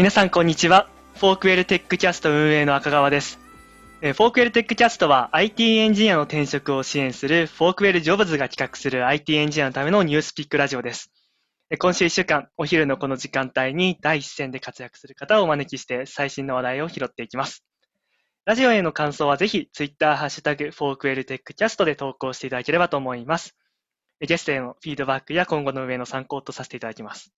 皆さんこんにちは。 Forkwell Tech Cast 運営の赤川です。え Forkwell Tech Cast は IT エンジニアの転職を支援する Forkwell Jobs が企画する IT エンジニアのためのニュースピックラジオです。え今週1週間、お昼のこの時間帯に第一線で活躍する方をお招きして最新の話題を拾っていきます。ラジオへの感想はぜひ Twitter ハッシュタグ Forkwell Tech Cast で投稿していただければと思います。ゲストへのフィードバックや今後の運営の参考とさせていただきます。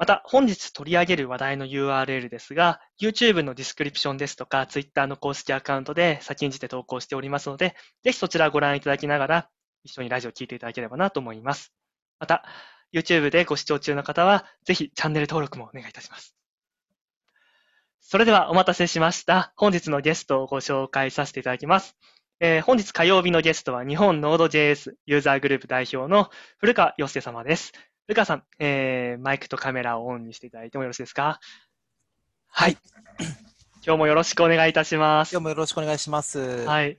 また、本日取り上げる話題の URL ですが、YouTube のディスクリプションですとか、Twitter の公式アカウントで先んじて投稿しておりますので、ぜひそちらをご覧いただきながら、一緒にラジオを聞いていただければなと思います。また、YouTube でご視聴中の方は、ぜひチャンネル登録もお願いいたします。それではお待たせしました。本日のゲストをご紹介させていただきます。えー本日火曜日のゲストは日本 Node.js ユーザーグループ代表の古川洋介様です。古川さん、えーマイクとカメラをオンにしていただいてもよろしいですか？はい。今日もよろしくお願いいたします。今日もよろしくお願いします。はい。はい。今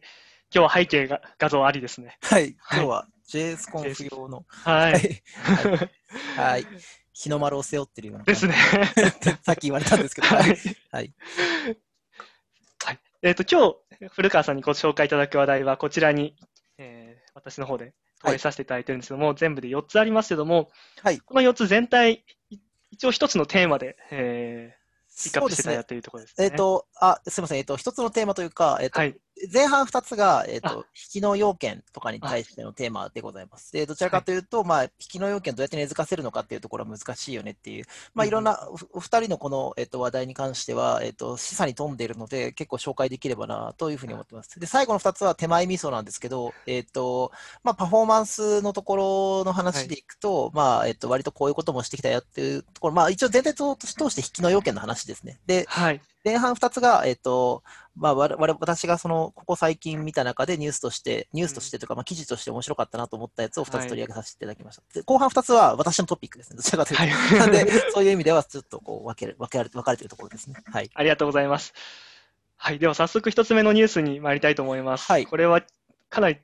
日は背景が画像ありですね。今日は JS コンフ用の、は。はいい。はい。日の丸を背負ってるようなですね。さっき言われたんですけど、ははい。い。はい。はい。えっ、と、今日、古川さんにご紹介いただく話題は、こちらに、えー私の方で投影させていただいてるんですけども、全部で4つありますけども、はいこの4つ全体、い一応一つのテーマで、えーピックアップしていただい。ているところですね。えっ、と、あ、すみません。えっ、と、一つのテーマというか、えっ、と、はい。前半2つが、えっ、あと、引きの要件とかに対してのテーマでございます。で、どちらかというと、まあ、引きの要件どうやって根付かせるのかっていうところは難しいよねっていう、まあ、うんいろんな、おお二人のこの、えっ、と、話題に関しては、えっ、と、示唆に富んでいるので、結構紹介できればな、というふうに思ってます。で、最後の2つは手前味噌なんですけど、えっ、と、まあ、パフォーマンスのところの話でいくと、まあ、えっ、と、割とこういうこともしてきたよっていうところ、まあ、一応全体と通して引きの要件の話ですね。で、はい。前半2つが、えっ、と、まあ、我々私がその、ここ最近見た中でニュースとして、ニュースとしてとか、まあ、記事として面白かったなと思ったやつを2つ取り上げさせていただきました。で後半2つは私のトピックですね。どちらかというと。はいなんで、そういう意味では、ちょっとこう、分ける、分け分かれているところですね。はい。ありがとうございます。はい。では早速一つ目のニュースに参りたいと思います。はいこれはかなり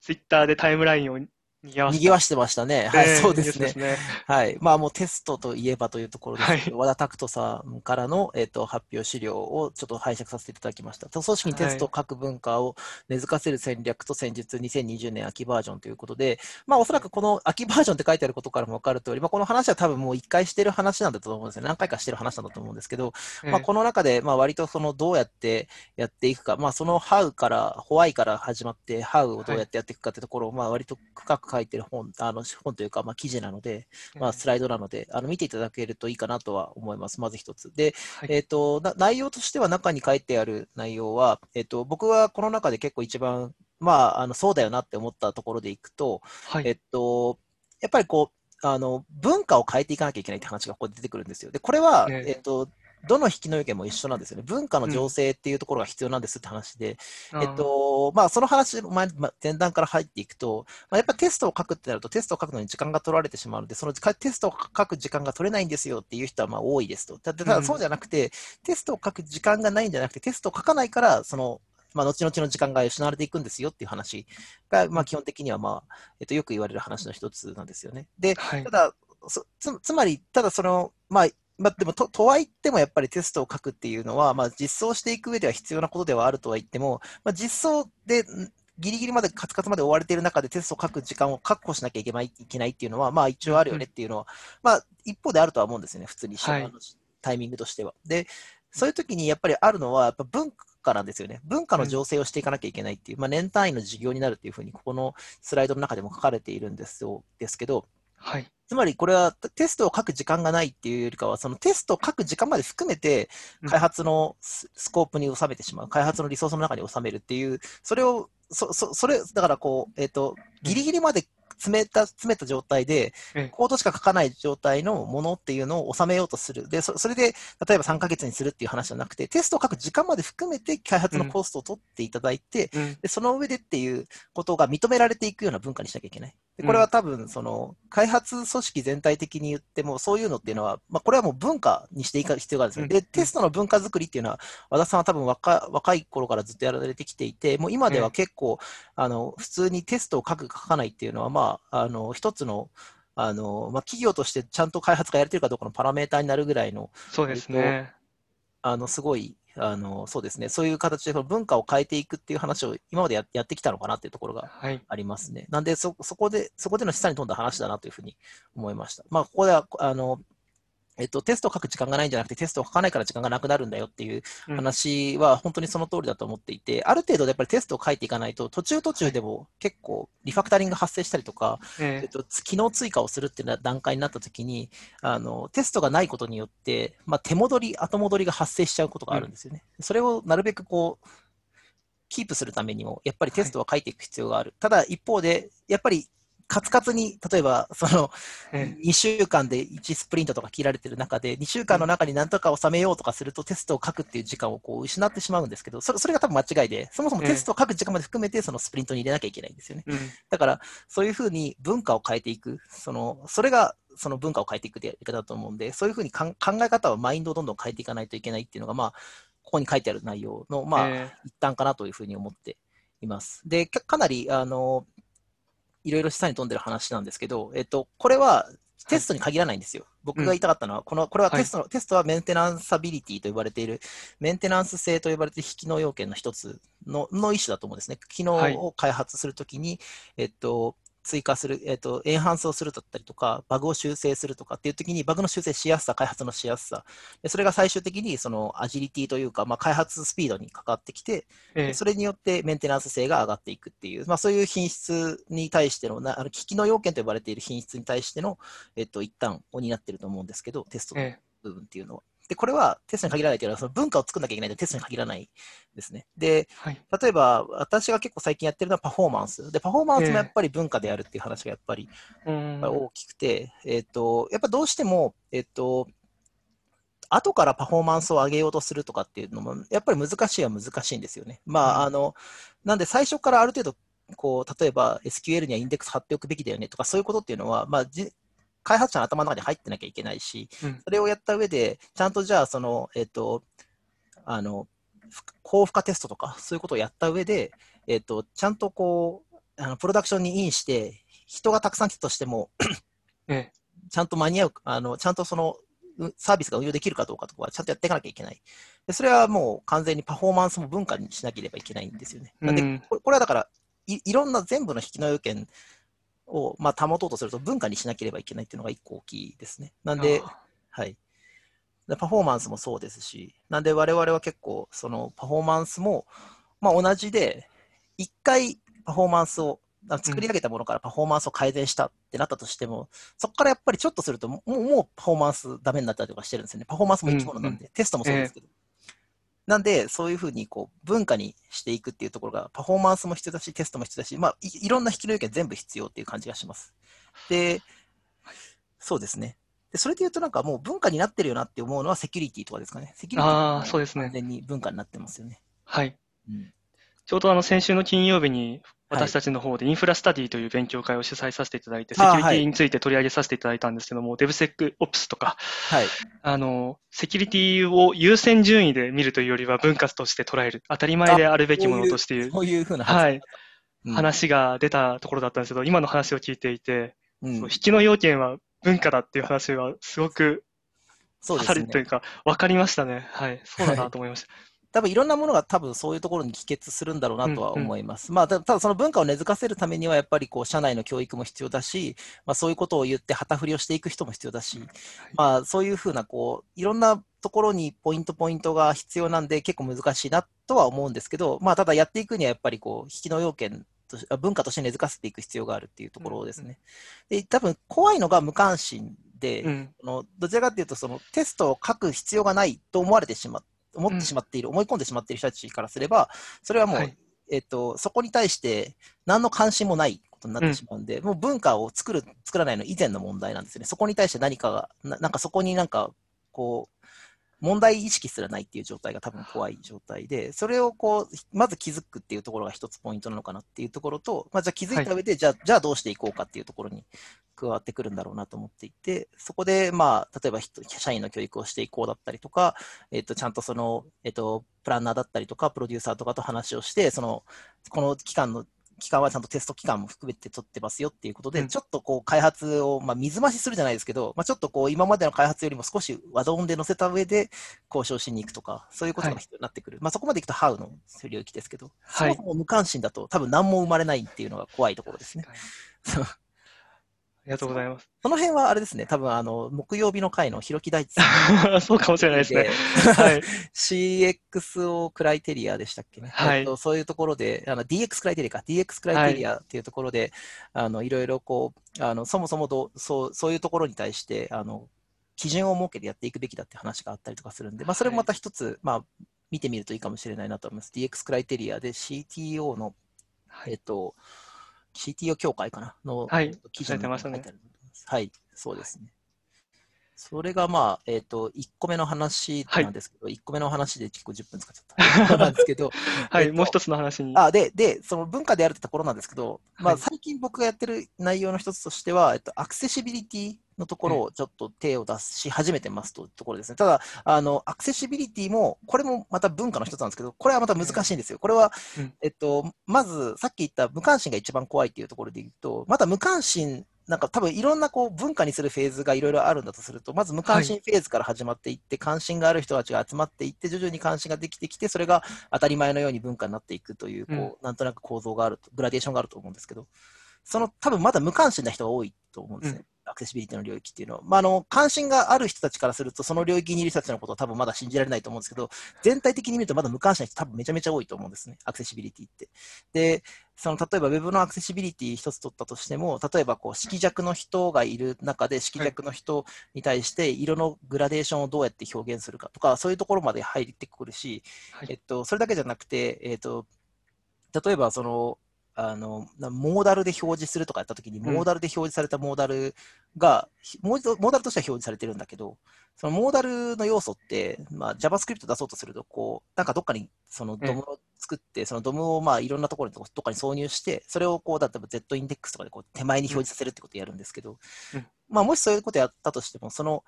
ツイッターでタイムラインを賑わしてましたね。はい、えーそうですねニュース。ね。はい。まあもうテストといえばというところですけど、は和田拓人さんからの、えっと発表資料をちょっと拝借させていただきました。組織にテスト各文化を根付かせる戦略と戦術2020年秋バージョンということで、まあおそらくこの秋バージョンって書いてあることからも分かる通り、まあこの話は多分もう一回してる話なんだと思うんですよね。何回かしてる話なんだと思うんですけど、まあ、この中で、まあ、割とそのどうやってやっていくか、まあ、その How から、ホワイから始まって、How をどうやってやっていくかってところを、まあ、割と深く書いてる本、あの本というか、まあ、記事なので、まあ、スライドなので、あの見ていただけるといいかなとは思います。まず一つ。で、はいえっ、と、な内容としては中に書いてある内容は、えっ、と、僕はこの中で結構一番、まあ、あのそうだよなって思ったところでいくと、はい。えっと、やっぱりこう、あの、文化を変えていかなきゃいけないって話がここで出てくるんですよ。で、これは、ねえっと、どの引きの要件も一緒なんですよね。文化の情勢っていうところが必要なんですって話で、あーえっ、と、まあ、その話、前ま前段から入っていくと、まあ、やっぱテストを書くってなると、テストを書くのに時間が取られてしまうので、そのかテストを書く時間が取れないんですよっていう人はまあ多いですと。ただ、そうじゃなくて、テストを書く時間がないんじゃなくて、テストを書かないから、その、まあ、後々の時間が失われていくんですよっていう話が、まあ、基本的には、まあ、えっと、よく言われる話の一つなんですよね。で、はいた。だ、そつつまり、ただその、まあ、まあ、でもと、とはいってもやっぱりテストを書くっていうのは、まあ、実装していく上では必要なことではあるとは言っても、まあ、実装でんギリギリまでカツカツまで追われている中でテストを書く時間を確保しなきゃいけないいけないっていうのは、まあ、一応あるよねっていうのは、まあ、一方であるとは思うんですよね、普通に、はいタイミングとしては。で、そういう時にやっぱりあるのは、やっぱ文化なんですよね。文化の醸成をしていかなきゃいけないっていう、まあ、年単位の授業になるっていうふうに、ここのスライドの中でも書かれているんですよですけど、はい。つまりこれはテテストを書く時間がないっていうよりかは、そのテストを書く時間まで含めてうん開発のススコープに収めてしまう、開発のリソースの中に収めるっていう、それを、そ、そ、それ、だからこう、えっ、と、ギリギリまで詰めた、詰めた状態でええ、コードしか書かない状態のものっていうのを収めようとする。で、そそれで、例えば3ヶ月にするっていう話じゃなくて、テストを書く時間まで含めて開発のコストを取っていただいて、うん。で、その上でっていうことが認められていくような文化にしなきゃいけない。でこれは多分、その、開発組織全体的に言っても、そういうのっていうのは、まあ、これはもう文化にしていく必要があるんですよ。うんで、テストの文化作りっていうのは、和田さんは多分若若い頃からずっとやられてきていて、もう今では結構、あの、普通にテストを書く、書かないっていうのは、まあ、あの、一つの、あの、まあ、企業としてちゃんと開発がやれてるかどうかのパラメーターになるぐらいの、そうですね。あの、すごい、あの、そうですね、そういう形でその文化を変えていくっていう話を今までややってきたのかなっていうところがはい。ありますね。なんで、そ、そこで、そこでの示唆に富んだ話だなというふうに思いました。まあ、ここでは、あの、えっと、テストを書く時間がないんじゃなくて、テストを書かないから時間がなくなるんだよっていううん話は本当にその通りだと思っていて、ある程度やっぱりテストを書いていかないと、途中途中でも結構リファクタリングが発生したりとか、ええっと、機能追加をするっていう段階になったときに、あの、テストがないことによって、まあ、手戻り、後戻りが発生しちゃうことがあるんですよね。それをなるべくこう、キープするためにも、やっぱりテストは書いていく必要がある。ただ一方で、やっぱりカツカツに、例えば、その、え2週間で1スプリントとか切られてる中で、2週間の中に何とか収めようとかすると、テストを書くっていう時間をこう失ってしまうんですけど、それそれが多分間違いで、そもそもテストを書く時間まで含めて、そのスプリントに入れなきゃいけないんですよね。うん。だから、そういうふうに文化を変えていく、そのそれがその文化を変えていくやり方だと思うんで、そういうふうに考え方はマインドをどんどん変えていかないといけないっていうのが、まあ、ここに書いてある内容の、まあ、え一端かなというふうに思っています。で、かかなり、あの、いろいろ示唆に富んでる話なんですけど、えっと、これはテストに限らないんですよ。僕が言いたかったのは、この、これはテストの、テストはメンテナンサビリティと呼ばれている、メンテナンス性と呼ばれている非機能要件の一つの、の一種だと思うんですね。機能を開発するときに、えっと、追加する、えっと、エンハンスをするだったりとか、バグを修正するとかっていうときに、バグの修正しやすさ、開発のしやすさ、でそれが最終的にそのアジリティというか、まあ、開発スピードに関わってきて、ええ。それによってメンテナンス性が上がっていくっていう、まあ、そういう品質に対してのな、あの機器の要件と呼ばれている品質に対しての、えっと、一端を担っていると思うんですけど、テストのえ。部分っていうのは。で、これはテストに限らないというのは、その文化を作んなきゃいけないのでテストに限らないですね。で、はい。例えば、私が結構最近やってるのはパフォーマンス。で、パフォーマンスもやっぱり文化であるっていう話がやっぱりうん。大きくて、えっ、と、やっぱどうしても、えっ、と、後からパフォーマンスを上げようとするとかっていうのも、やっぱり難しいは難しいんですよね。まあ、うんあの、なんで最初からある程度、こう、例えば SQL にはインデックス貼っておくべきだよねとか、そういうことっていうのは、まあ、じ開発者の頭の中に入ってなきゃいけないし、うんそれをやった上で、ちゃんとじゃあ、その、えっ、と、あの、ふ高負荷テストとか、そういうことをやった上で、えっ、と、ちゃんとこう、あのプロダクションにインして、人がたくさん来たとしても、ええちゃんと間に合う、あの、ちゃんとその、うサービスが運用できるかどうかとかはちゃんとやっていかなきゃいけない。でそれはもう完全にパフォーマンスも文化にしなければいけないんですよね。なんで、これはだからい、いろんな全部の引きの要件を、まあ、保とうとすると文化にしなければいけないっていうのが一個大きいですね。なんで、あはい。でパフォーマンスもそうですし、なんで我々は結構、そのパフォーマンスも、まあ、同じで、一回パフォーマンスを、あ作り上げたものからパフォーマンスを改善したってなったとしても、そこからやっぱりちょっとすると、もうもうパフォーマンスダメになったりとかしてるんですよね。パフォーマンスも生き物なんで、テストもそうですけど。なんで、そういうふうにこう文化にしていくっていうところが、パフォーマンスも必要だし、テストも必要だし、まあ、いいろんな引きの要件全部必要っていう感じがします。で、そうですね。でそれで言うと、なんかもう文化になってるよなって思うのはセキュリティとかですかね。セキュリティあーそうですね完全に文化になってますよね。はい。うんちょうどあの先週の金曜日にはい私たちの方でインフラスタディという勉強会を主催させていただいて、セキュリティについて取り上げさせていただいたんですけども、DevSecOps とか、はい。あの、セキュリティを優先順位で見るというよりは文化として捉える、当たり前であるべきものとしているそういうふうなはい、うん話が出たところだったんですけど、今の話を聞いていて、うん引きの要件は文化だっていう話はすごくそうですねという。か、分かりましたね。はい、そうだなと思いました。多分いろんなものが多分そういうところに帰結するんだろうなとは思います。まあ、たただその文化を根付かせるためにはやっぱりこう社内の教育も必要だし、まあ、そういうことを言って旗振りをしていく人も必要だし、まあ、そういうふうなこういろんなところにポイントポイントが必要なんで結構難しいなとは思うんですけど、まあ、ただやっていくにはやっぱりこう引きの要件と文化として根付かせていく必要があるっていうところですね。で多分怖いのが無関心で、うん、あのどちらかというとそのテストを書く必要がないと思われてしま思ってしまっている、思い込んでしまっている人たちからすれば、それはもう、はいえっと、そこに対して何の関心もないことになってしまうんで、もう文化を作る、作らないの以前の問題なんですよね。そこに対して何かが、ななんかそこになんか、こう、問題意識すらないっていう状態が多分怖い状態で、それをこう、まず気づくっていうところが一つポイントなのかなっていうところと、まあ、じゃあ気づいた上で、じゃあ、じゃあどうしていこうかっていうところに加わってくるんだろうなと思っていて、そこで、まあ、例えば人社員の教育をしていこうだったりとか、えっと、ちゃんとその、えっと、プランナーだったりとか、プロデューサーとかと話をして、その、この期間の期間はちゃんとテスト期間も含めて取ってますよっていうことで、うんちょっとこう開発を、まあ、水増しするじゃないですけど、まあ、ちょっとこう今までの開発よりも少し和音で乗せた上で交渉しに行くとか、そういうことが必要になってくる。まあ、そこまでいくと How の領域ですけど、はいそもそも無関心だと多分何も生まれないっていうのが怖いところですね。りがとうございます。その辺はあれですね、多分あの木曜日の回のひろき大地さん そうかもしれないですね。ではい。CXO クライテリアでしたっけね。はいえっと、そういうところで、あの DX クライテリアか、DX クライテリアっていうところで、あのいろいろこう、あのそもそもどうそうそういうところに対して、あの基準を設けてやっていくべきだって話があったりとかするんで、まあ、それもまた一つ、まあ、見てみるといいかもしれないなと思います。DX クライテリアで CTO の、はいえっと、CTO 協会かな？の、記事に書いてあると思いはい、そうですね。それがまあ、えっ、と、1個目の話なんですけど、1個目の話で結構10分使っちゃった。なんですけど、はい。えっともう一つの話に。あ、で、で、その文化であるってところなんですけど、まあ、はい最近僕がやってる内容の一つとしては、えっと、アクセシビリティのところをちょっと手を出し始めてますというところですね。ただ、あの、アクセシビリティも、これもまた文化の一つなんですけど、これはまた難しいんですよ。これはうん、えっと、まず、さっき言った無関心が一番怖いっていうところで言うと、また無関心、なんか多分いろんなこう文化にするフェーズがいろいろあるんだとすると、まず無関心フェーズから始まっていって、関心がある人たちが集まっていって、徐々に関心ができてきて、それが当たり前のように文化になっていくという、こう、なんとなく構造があると、グラデーションがあると思うんですけど、その多分まだ無関心な人が多いと思うんですね。アクセシビリティの領域っていうのは。まあ、あの、関心がある人たちからすると、その領域にいる人たちのことは多分まだ信じられないと思うんですけど、全体的に見るとまだ無関心な人多分めちゃめちゃ多いと思うんですね。アクセシビリティって。で、その例えば Web のアクセシビリティ一つ取ったとしても、例えばこう色弱の人がいる中で、色弱の人に対して色のグラデーションをどうやって表現するかとか、そういうところまで入ってくるし、はいえっと、それだけじゃなくて、えっと、例えばその、あのなモーダルで表示するとかやったときに、ん。モーダルで表示されたモーダルが、ひモーダルモーダルとしては表示されてるんだけど、そのモーダルの要素って、まあ、JavaScript 出そうとすると、こう、なんかどっかにそのドムを作って、そのドムをまあいろんなところにどっかに挿入して、それをこう、例えば Z インデックスとかでこう手前に表示させるってことをやるんですけど、うん。まあもしそういうことやったとしても、その、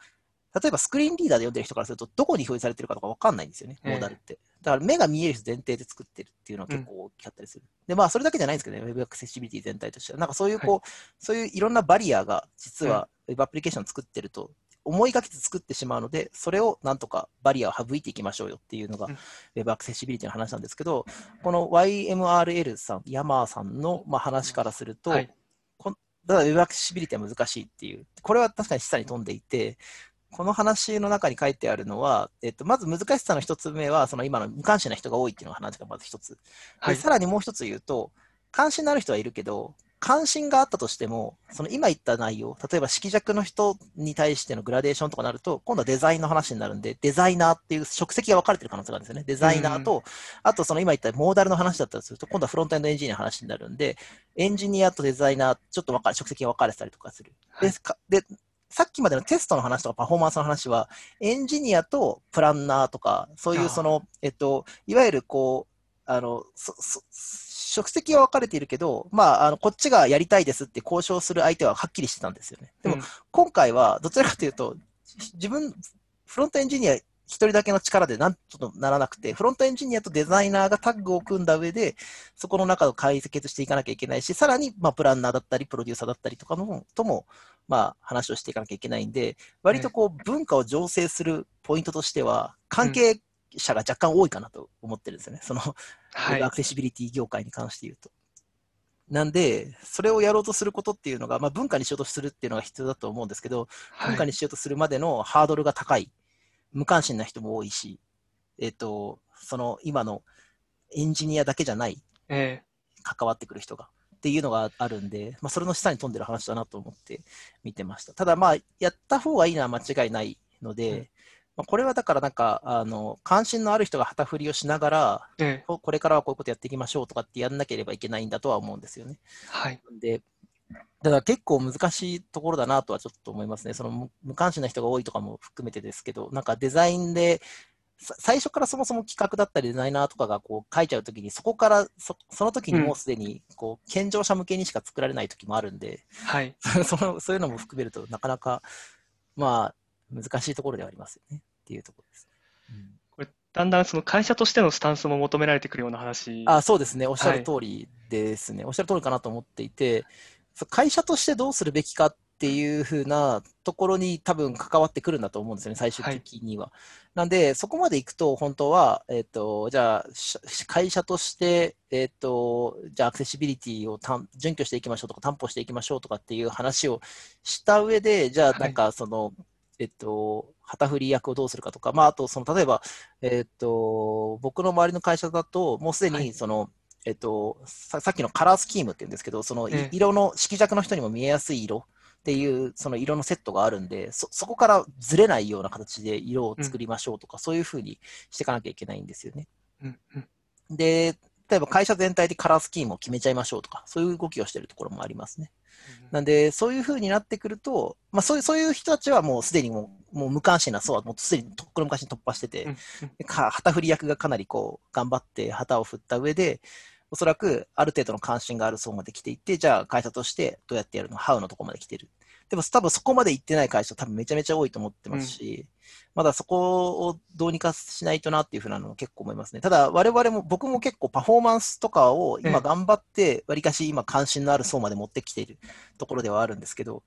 例えばスクリーンリーダーで読んでる人からすると、どこに表示されてるかとかわかんないんですよね、ええ。モーダルって。だから目が見える人前提で作ってるっていうのは結構大きかったりする。で、まあそれだけじゃないんですけどね、Web アクセシビリティ全体としては。なんかそういうこう、そういういろんなバリアが実は Web アプリケーション作ってると、思いがけず作ってしまうので、それをなんとかバリアを省いていきましょうよっていうのがうん。Web アクセシビリティの話なんですけど、この YMRL さん、ヤマーさんのまあ話からすると、はい。こんだから Web アクセシビリティは難しいっていう、これは確かに示唆に富んでいて、この話の中に書いてあるのは、えっと、まず難しさの一つ目は、その今の無関心な人が多いっていうのが話がまず一つ。はい。でさらにもう一つ言うと、関心のある人はいるけど、関心があったとしても、その今言った内容、例えば色弱の人に対してのグラデーションとかなると、今度はデザインの話になるんで、デザイナーっていう職責が分かれてる可能性があるんですよね。デザイナーと、あとその今言ったモーダルの話だったりすると、今度はフロントエンドエンジニアの話になるんで、エンジニアとデザイナー、ちょっと分かれ職責が分かれてたりとかする。はいでかでさっきまでのテストの話とかパフォーマンスの話は、エンジニアとプランナーとか、そういうその、えっと、いわゆるこう、あの、そ、そ、職責は分かれているけど、まあ、あの、こっちがやりたいですって交渉する相手ははっきりしてたんですよね。でも、うん今回はどちらかというと、自分、フロントエンジニア一人だけの力でなんとならなくて、フロントエンジニアとデザイナーがタッグを組んだ上で、そこの中を解決していかなきゃいけないし、さらに、まあ、プランナーだったり、プロデューサーだったりとかのとも、まあ、話をしていかなきゃいけないんで、割とこう、文化を醸成するポイントとしては、関係者が若干多いかなと思ってるんですよね。その、はいア。クセシビリティ業界に関して言うと。なんで、それをやろうとすることっていうのが、まあ、文化にしようとするっていうのが必要だと思うんですけど、文化はい。にしようとするまでのハードルが高い、無関心な人も多いし、えっ、と、その今のエンジニアだけじゃない、え関わってくる人がっていうのがあるんで、まあ、それの下に飛んでる話だなと思って見てました。ただ、まあ、やった方がいいのは間違いないので、うんまあ、これはだからなんか、あの、関心のある人が旗振りをしながら、えええここれからはこういうことやっていきましょうとかってやんなければいけないんだとは思うんですよね。はい。で、だから結構難しいところだなとはちょっと思いますね。その無無関心な人が多いとかも含めてですけど、なんかデザインで、さ最初からそもそも企画だったりデザイナーとかがこう書いちゃうときに、そこからそその時にもうすでにこう健常者向けにしか作られない時もあるんで、はい。そのそういうのも含めるとなかなか、まあ、難しいところではありますよねっていうところです。うんこれだんだんその会社としてのスタンスも求められてくるような話。あそうですね、おっしゃる通りですね、おっしゃる通りかなと思っていて、会社としてどうするべきかっていうふうなところに多分関わってくるんだと思うんですよね、最終的には。はい、なんで、そこまで行くと、本当は、えっ、ー、と、じゃあ、会社として、えっ、ー、と、じゃあ、アクセシビリティを準拠していきましょうとか、担保していきましょうとかっていう話をした上で、じゃあ、なんか、その、はい、えっと、旗振り役をどうするかとか、まあ、あと、その、例えば、えっと、僕の周りの会社だと、もうすでに、その、はいえっとさ、さっきのカラースキームって言うんですけど、その色の色弱の人にも見えやすい色っていうその色のセットがあるんで、そそこからずれないような形で色を作りましょうとか、うん、そういうふうにしていかなきゃいけないんですよね。うんうん、で、例えば会社全体でカラースキームを決めちゃいましょうとか、そういう動きをしているところもありますね。なんで、そういうふうになってくると、まあ、そういうそういう人たちはもうすでにもうもう無関心な層はもうすでにとっくの昔に突破してて、うん、旗振り役がかなりこう頑張って旗を振った上で、おそらくある程度の関心がある層まで来ていって、じゃあ会社としてどうやってやるの、ハウのとこまで来てる。でも多分そこまで行ってない会社多分めちゃめちゃ多いと思ってますし、うん、まだそこをどうにかしないとなっていうふうなのも結構思いますね。ただ我々も、僕も結構パフォーマンスとかを今頑張って、わりかし今関心のある層まで持ってきているところではあるんですけど、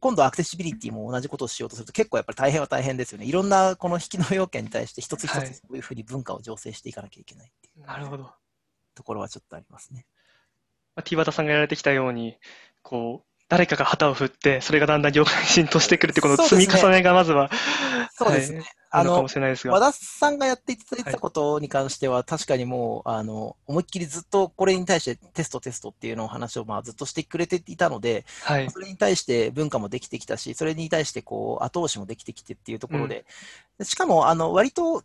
今度アクセシビリティも同じことをしようとすると結構やっぱり大変は大変ですよね。いろんなこの引きの要件に対して一つ一つそういうふうに文化を醸成していかなきゃいけないっていう、なるほど。ところはちょっとありますね。まあ、T バタさんがやられてきたように、こう、誰かが旗を振って、それがだんだん業界に浸透してくるって、この積み重ねがまずは、そうですね。あの、かもしれないですが。和田さんがやっていただいたことに関しては、はい、確かにもう、あの、思いっきりずっとこれに対してテストテストっていうのを話を、まあ、ずっとしてくれていたので、はい、それに対して文化もできてきたし、それに対してこう、後押しもできてきてっていうところで、うん、しかも、あの、割と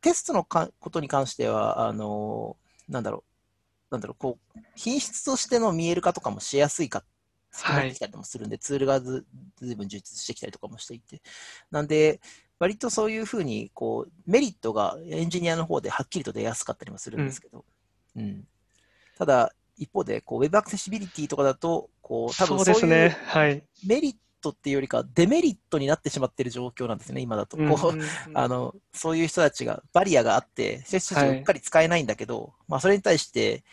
テストのかことに関しては、あの、なんだろう、なんだろう、こう、品質としての見える化とかもしやすいか少なってきたりもするんで、はい、ツールがずずいぶん充実してきたりとかもしていて。なんで、割とそういうふうに、こう、メリットがエンジニアの方ではっきりと出やすかったりもするんですけど、うん。うん、ただ、一方で、こう、ウェブアクセシビリティとかだと、こう、多分そういうメリットっていうよりか、デメリットになってしまっている状況なんですね、今だと。こう、あの、そういう人たちが、バリアがあって、接種者うっかり使えないんだけど、はい、まあ、それに対して、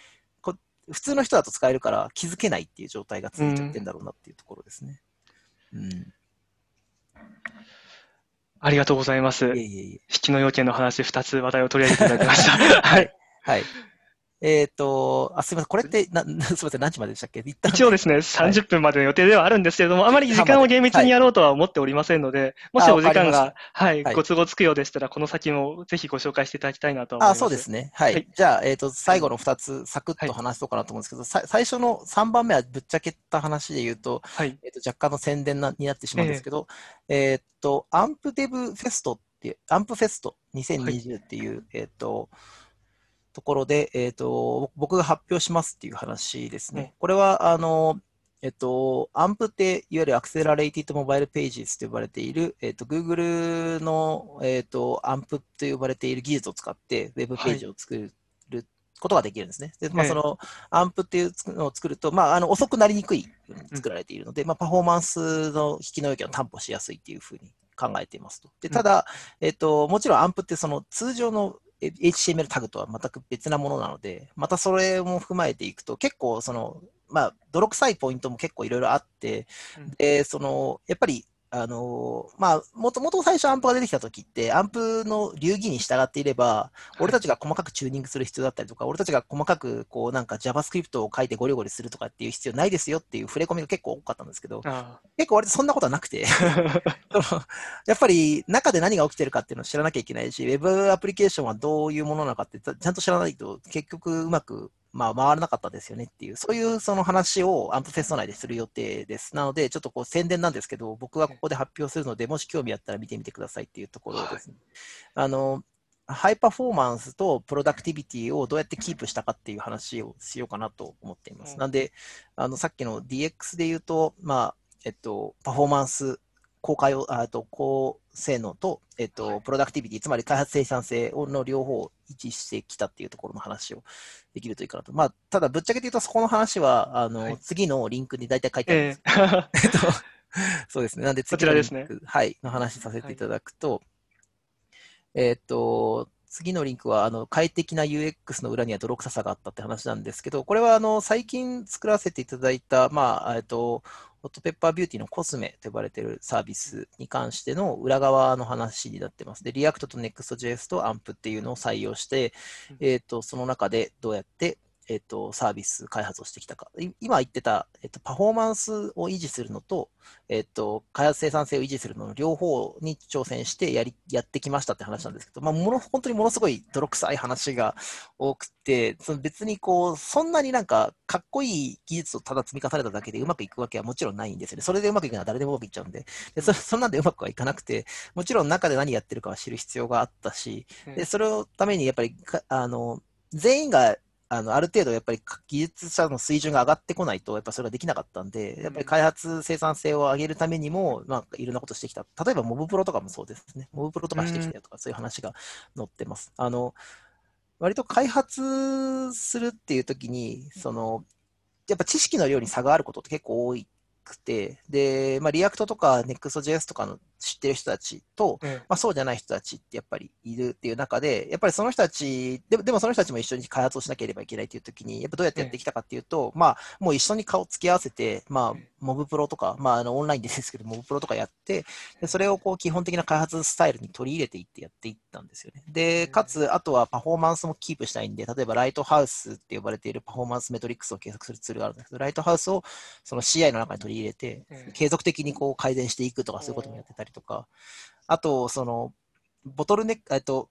普通の人だと使えるから気づけないっていう状態が続いちゃってんだろうなっていうところですね。うん。ありがとうございます。いえいえいえ引きの要件の話、2つ話題を取り上げていただきました。はい。はい。えっ、ー、と、あ、すみません。これって、な、すみません。何時まででしたっけ？一応ですね、30分までの予定ではあるんですけれども、はい、あまり時間を厳密にやろうとは思っておりませんので、はい、もしお時間が、はい、ご都合つくようでしたら、この先もぜひご紹介していただきたいなと思います。あ、そうですね。はい。じゃあ、えっ、ー、と、最後の2つ、サクッと話そうかなと思うんですけど、最初の3番目はぶっちゃけた話で言うと、はい、えっ、ー、と、若干の宣伝なになってしまうんですけど、えっ、と、アンプデブフェストっていう、アンプフェスト2020っていう、えっ、と、ところで、えっ、ー、と、僕が発表しますっていう話ですね。これは、あの、えっと、アンプって、いわゆるアクセラレイティッドモバイルページズと呼ばれている、えっと、Google の、えっと、アンプと呼ばれている技術を使って、ウェブページを作ることができるんですね。で、まあ、その、アンプっていうのを作ると、まあ、あの、遅くなりにくい作られているので、まあ、パフォーマンスの引きの要件を担保しやすいっていうふうに考えていますと。で、ただ、えっと、もちろんアンプってその通常の HTML タグとは全く別なものなので、またそれも踏まえていくと、結構その、まあ、泥臭いポイントも結構いろいろあって、で、その、やっぱりあのまあ、もともと最初アンプが出てきた時って、アンプの流儀に従っていれば、俺たちが細かくチューニングする必要だったりとか、俺たちが細かく、こう、なんか JavaScript を書いてゴリゴリするとかっていう必要ないですよっていう触れ込みが結構多かったんですけど、結構割とそんなことはなくて。やっぱり中で何が起きてるかっていうのを知らなきゃいけないし、Web アプリケーションはどういうものなのかってちゃんと知らないと結局うまくまあ、回らなかったですよねっていう、そういうその話をアンプフェスト内でする予定です。なので、ちょっとこう宣伝なんですけど、僕はここで発表するので、もし興味あったら見てみてくださいっていうところですね。はい、あの、ハイパフォーマンスとプロダクティビティをどうやってキープしたかっていう話をしようかなと思っています。なんで、あの、さっきの DX で言うと、まあ、えっと、パフォーマンス高解を、あと高性能と、えっと、プロダクティビティ、つまり開発生産性の両方を維持してきたっていうところの話をできるといいかなと。まあ、ただ、ぶっちゃけて言うと、そこの話は、あの、はい、次のリンクに大体書いてあるんです。けど、え。ー、えっと、そうですね。なんで、次のリンク、ね、はい、の話させていただくと、はい、えっと、次のリンクは、あの、快適な UX の裏には泥臭さがあったって話なんですけど、これは、あの、最近作らせていただいた、まあ、えっと、ホットペッパービューティーのコスメと呼ばれているサービスに関しての裏側の話になってます。で、 React と Next.js と AMP っていうのを採用して、えっ、と、その中でどうやってえっと、サービス開発をしてきたか。今言ってた、えっと、パフォーマンスを維持するのと、えっと、開発生産性を維持するのの両方に挑戦してやり、やってきましたって話なんですけど、まあ、もの、本当にものすごい泥臭い話が多くて、その別にこう、そんなになんか、かっこいい技術をただ積み重ねただけでうまくいくわけはもちろんないんですよね。それでうまくいくのは誰でもうまくいっちゃうんで。でそそんなんでうまくはいかなくて、もちろん中で何やってるかは知る必要があったし、で、それをためにやっぱりあの、全員があの、ある程度やっぱり技術者の水準が上がってこないと、やっぱそれはできなかったんで、やっぱり開発生産性を上げるためにも、まあ、いろんなことしてきた。例えば、モブプロとかもそうですね。モブプロとかしてきたよとか、そういう話が載ってます。あの、割と開発するっていう時に、その、やっぱ知識の量に差があることって結構多いくて、で、まあ、 React とか Next.js とかの知ってる人たちと、まあ、そうじゃない人たちってやっぱりいるっていう中で、やっぱりその人たち、でもでもその人たちも一緒に開発をしなければいけないっていう時に、やっぱどうやってやってきたかっていうと、まあ、もう一緒に顔つき合わせて、まあ、モブプロとか、まあ、あの、オンラインでですけど、モブプロとかやって、でそれをこう、基本的な開発スタイルに取り入れていってやっていったんですよね。で、かつ、あとはパフォーマンスもキープしたいんで、例えばライトハウスって呼ばれているパフォーマンスメトリックスを計測するツールがあるんですけど、ライトハウスをその CI の中に取り入れて、継続的にこう改善していくとか、そういうこともやってたりとか、あと、その、ボトルネック、えっと、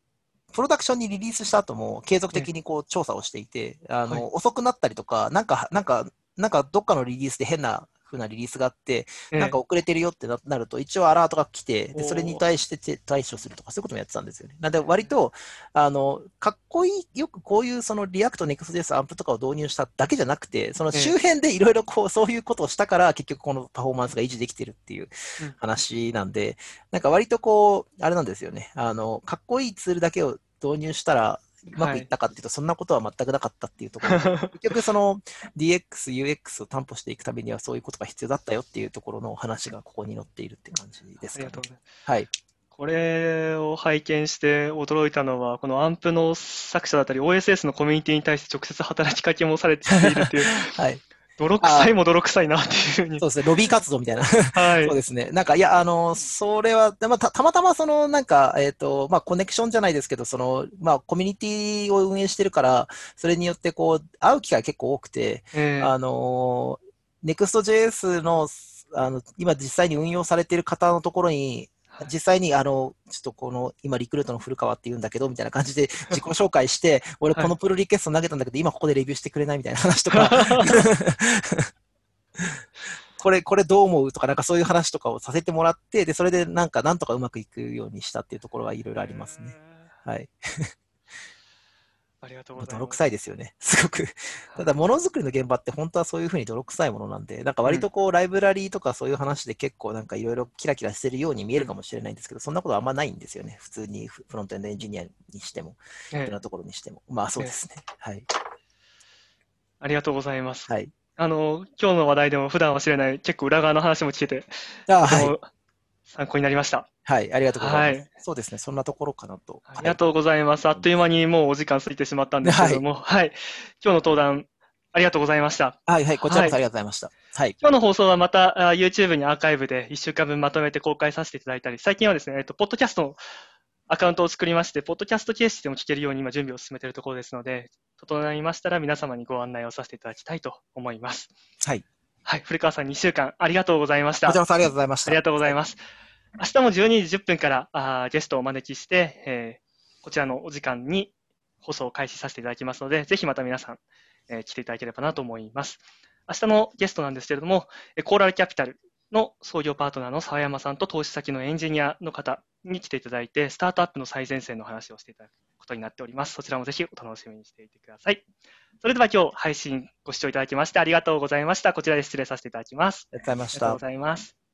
プロダクションにリリースした後も継続的にこう調査をしていて、あの、はい、遅くなったりとか、なんか、なんか、なんかどっかのリリースで変な風なリリースがあって、なんか遅れてるよってなると、一応アラートが来て、でそれに対して対処するとか、そういうこともやってたんですよね。なんで、割と、あの、かっこいい、よくこういうそのリアクト、ネクスト JS アンプとかを導入しただけじゃなくて、その周辺でいろいろこう、そういうことをしたから、結局このパフォーマンスが維持できてるっていう話なんで、なんか割とこう、あれなんですよね。あの、かっこいいツールだけを導入したら、うまくいったかっていうと、そんなことは全くなかったっていうところ、結局その DX、UX を担保していくためにはそういうことが必要だったよっていうところの話がここに載っているって感じですか、ね、はい。これを拝見して驚いたのは、このアンプの作者だったり、OSS のコミュニティに対して直接働きかけもされているっていう、はい、泥臭いも泥臭いなっていうふうに。そうですね、ロビー活動みたいな。はい。そうですね。なんか、いや、あの、それは、まあ、たたまたま、その、なんか、えっ、ー、と、まあ、コネクションじゃないですけど、その、まあ、コミュニティを運営してるから、それによって、こう、会う機会結構多くて、えー、あの、Next.js の、あの、今実際に運用されている方のところに、実際に、あの、ちょっとこの、今リクルートの古川って言うんだけど、みたいな感じで 自己紹介して、俺このプロリクエスト投げたんだけど、今ここでレビューしてくれないみたいな話とか、これ、これどう思うとか、なんかそういう話とかをさせてもらって、で、それでなんかなんとかうまくいくようにしたっていうところはいろいろありますね。はい。ありがとうございます。泥臭いですよね。すごく。ただ、ものづくりの現場って本当はそういうふうに泥臭いものなんで、なんか割とこう、ライブラリーとかそういう話で結構なんかいろいろキラキラしてるように見えるかもしれないんですけど、そんなことあんまないんですよね。普通にフロントエンドエンジニアにしても、いろんなところにしても。まあそうですね。はい。ありがとうございます。はい。あの、今日の話題でも普段は知れない結構裏側の話も聞けて、あはい、参考になりました。はい、ありがとうございます。はい、そうですね、そんなところかなと。ありがとうございます。あっという間にもうお時間過ぎてしまったんですけれども、はい、はい、今日の登壇、ありがとうございました。はい、はい、こちらこそありがとうございました。はい。今日の放送はまた YouTube にアーカイブで1週間分まとめて公開させていただいたり、最近はですね、えっと、ポッドキャストのアカウントを作りまして、ポッドキャスト形式でも聞けるように今準備を進めているところですので、整いましたら皆様にご案内をさせていただきたいと思います。はい。はい、古川さん2週間ありがとうございました。こちらこそありがとうございました。ありがとうございます。明日も12時10分からあゲストをお招きして、えー、こちらのお時間に放送を開始させていただきますので、ぜひまた皆さん、えー、来ていただければなと思います。明日のゲストなんですけれども、コーラルキャピタルの創業パートナーの沢山さんと投資先のエンジニアの方に来ていただいて、スタートアップの最前線の話をしていただくことになっております。そちらもぜひお楽しみにしていてください。それでは今日配信ご視聴いただきましてありがとうございました。こちらで失礼させていただきます。ありがとうございました。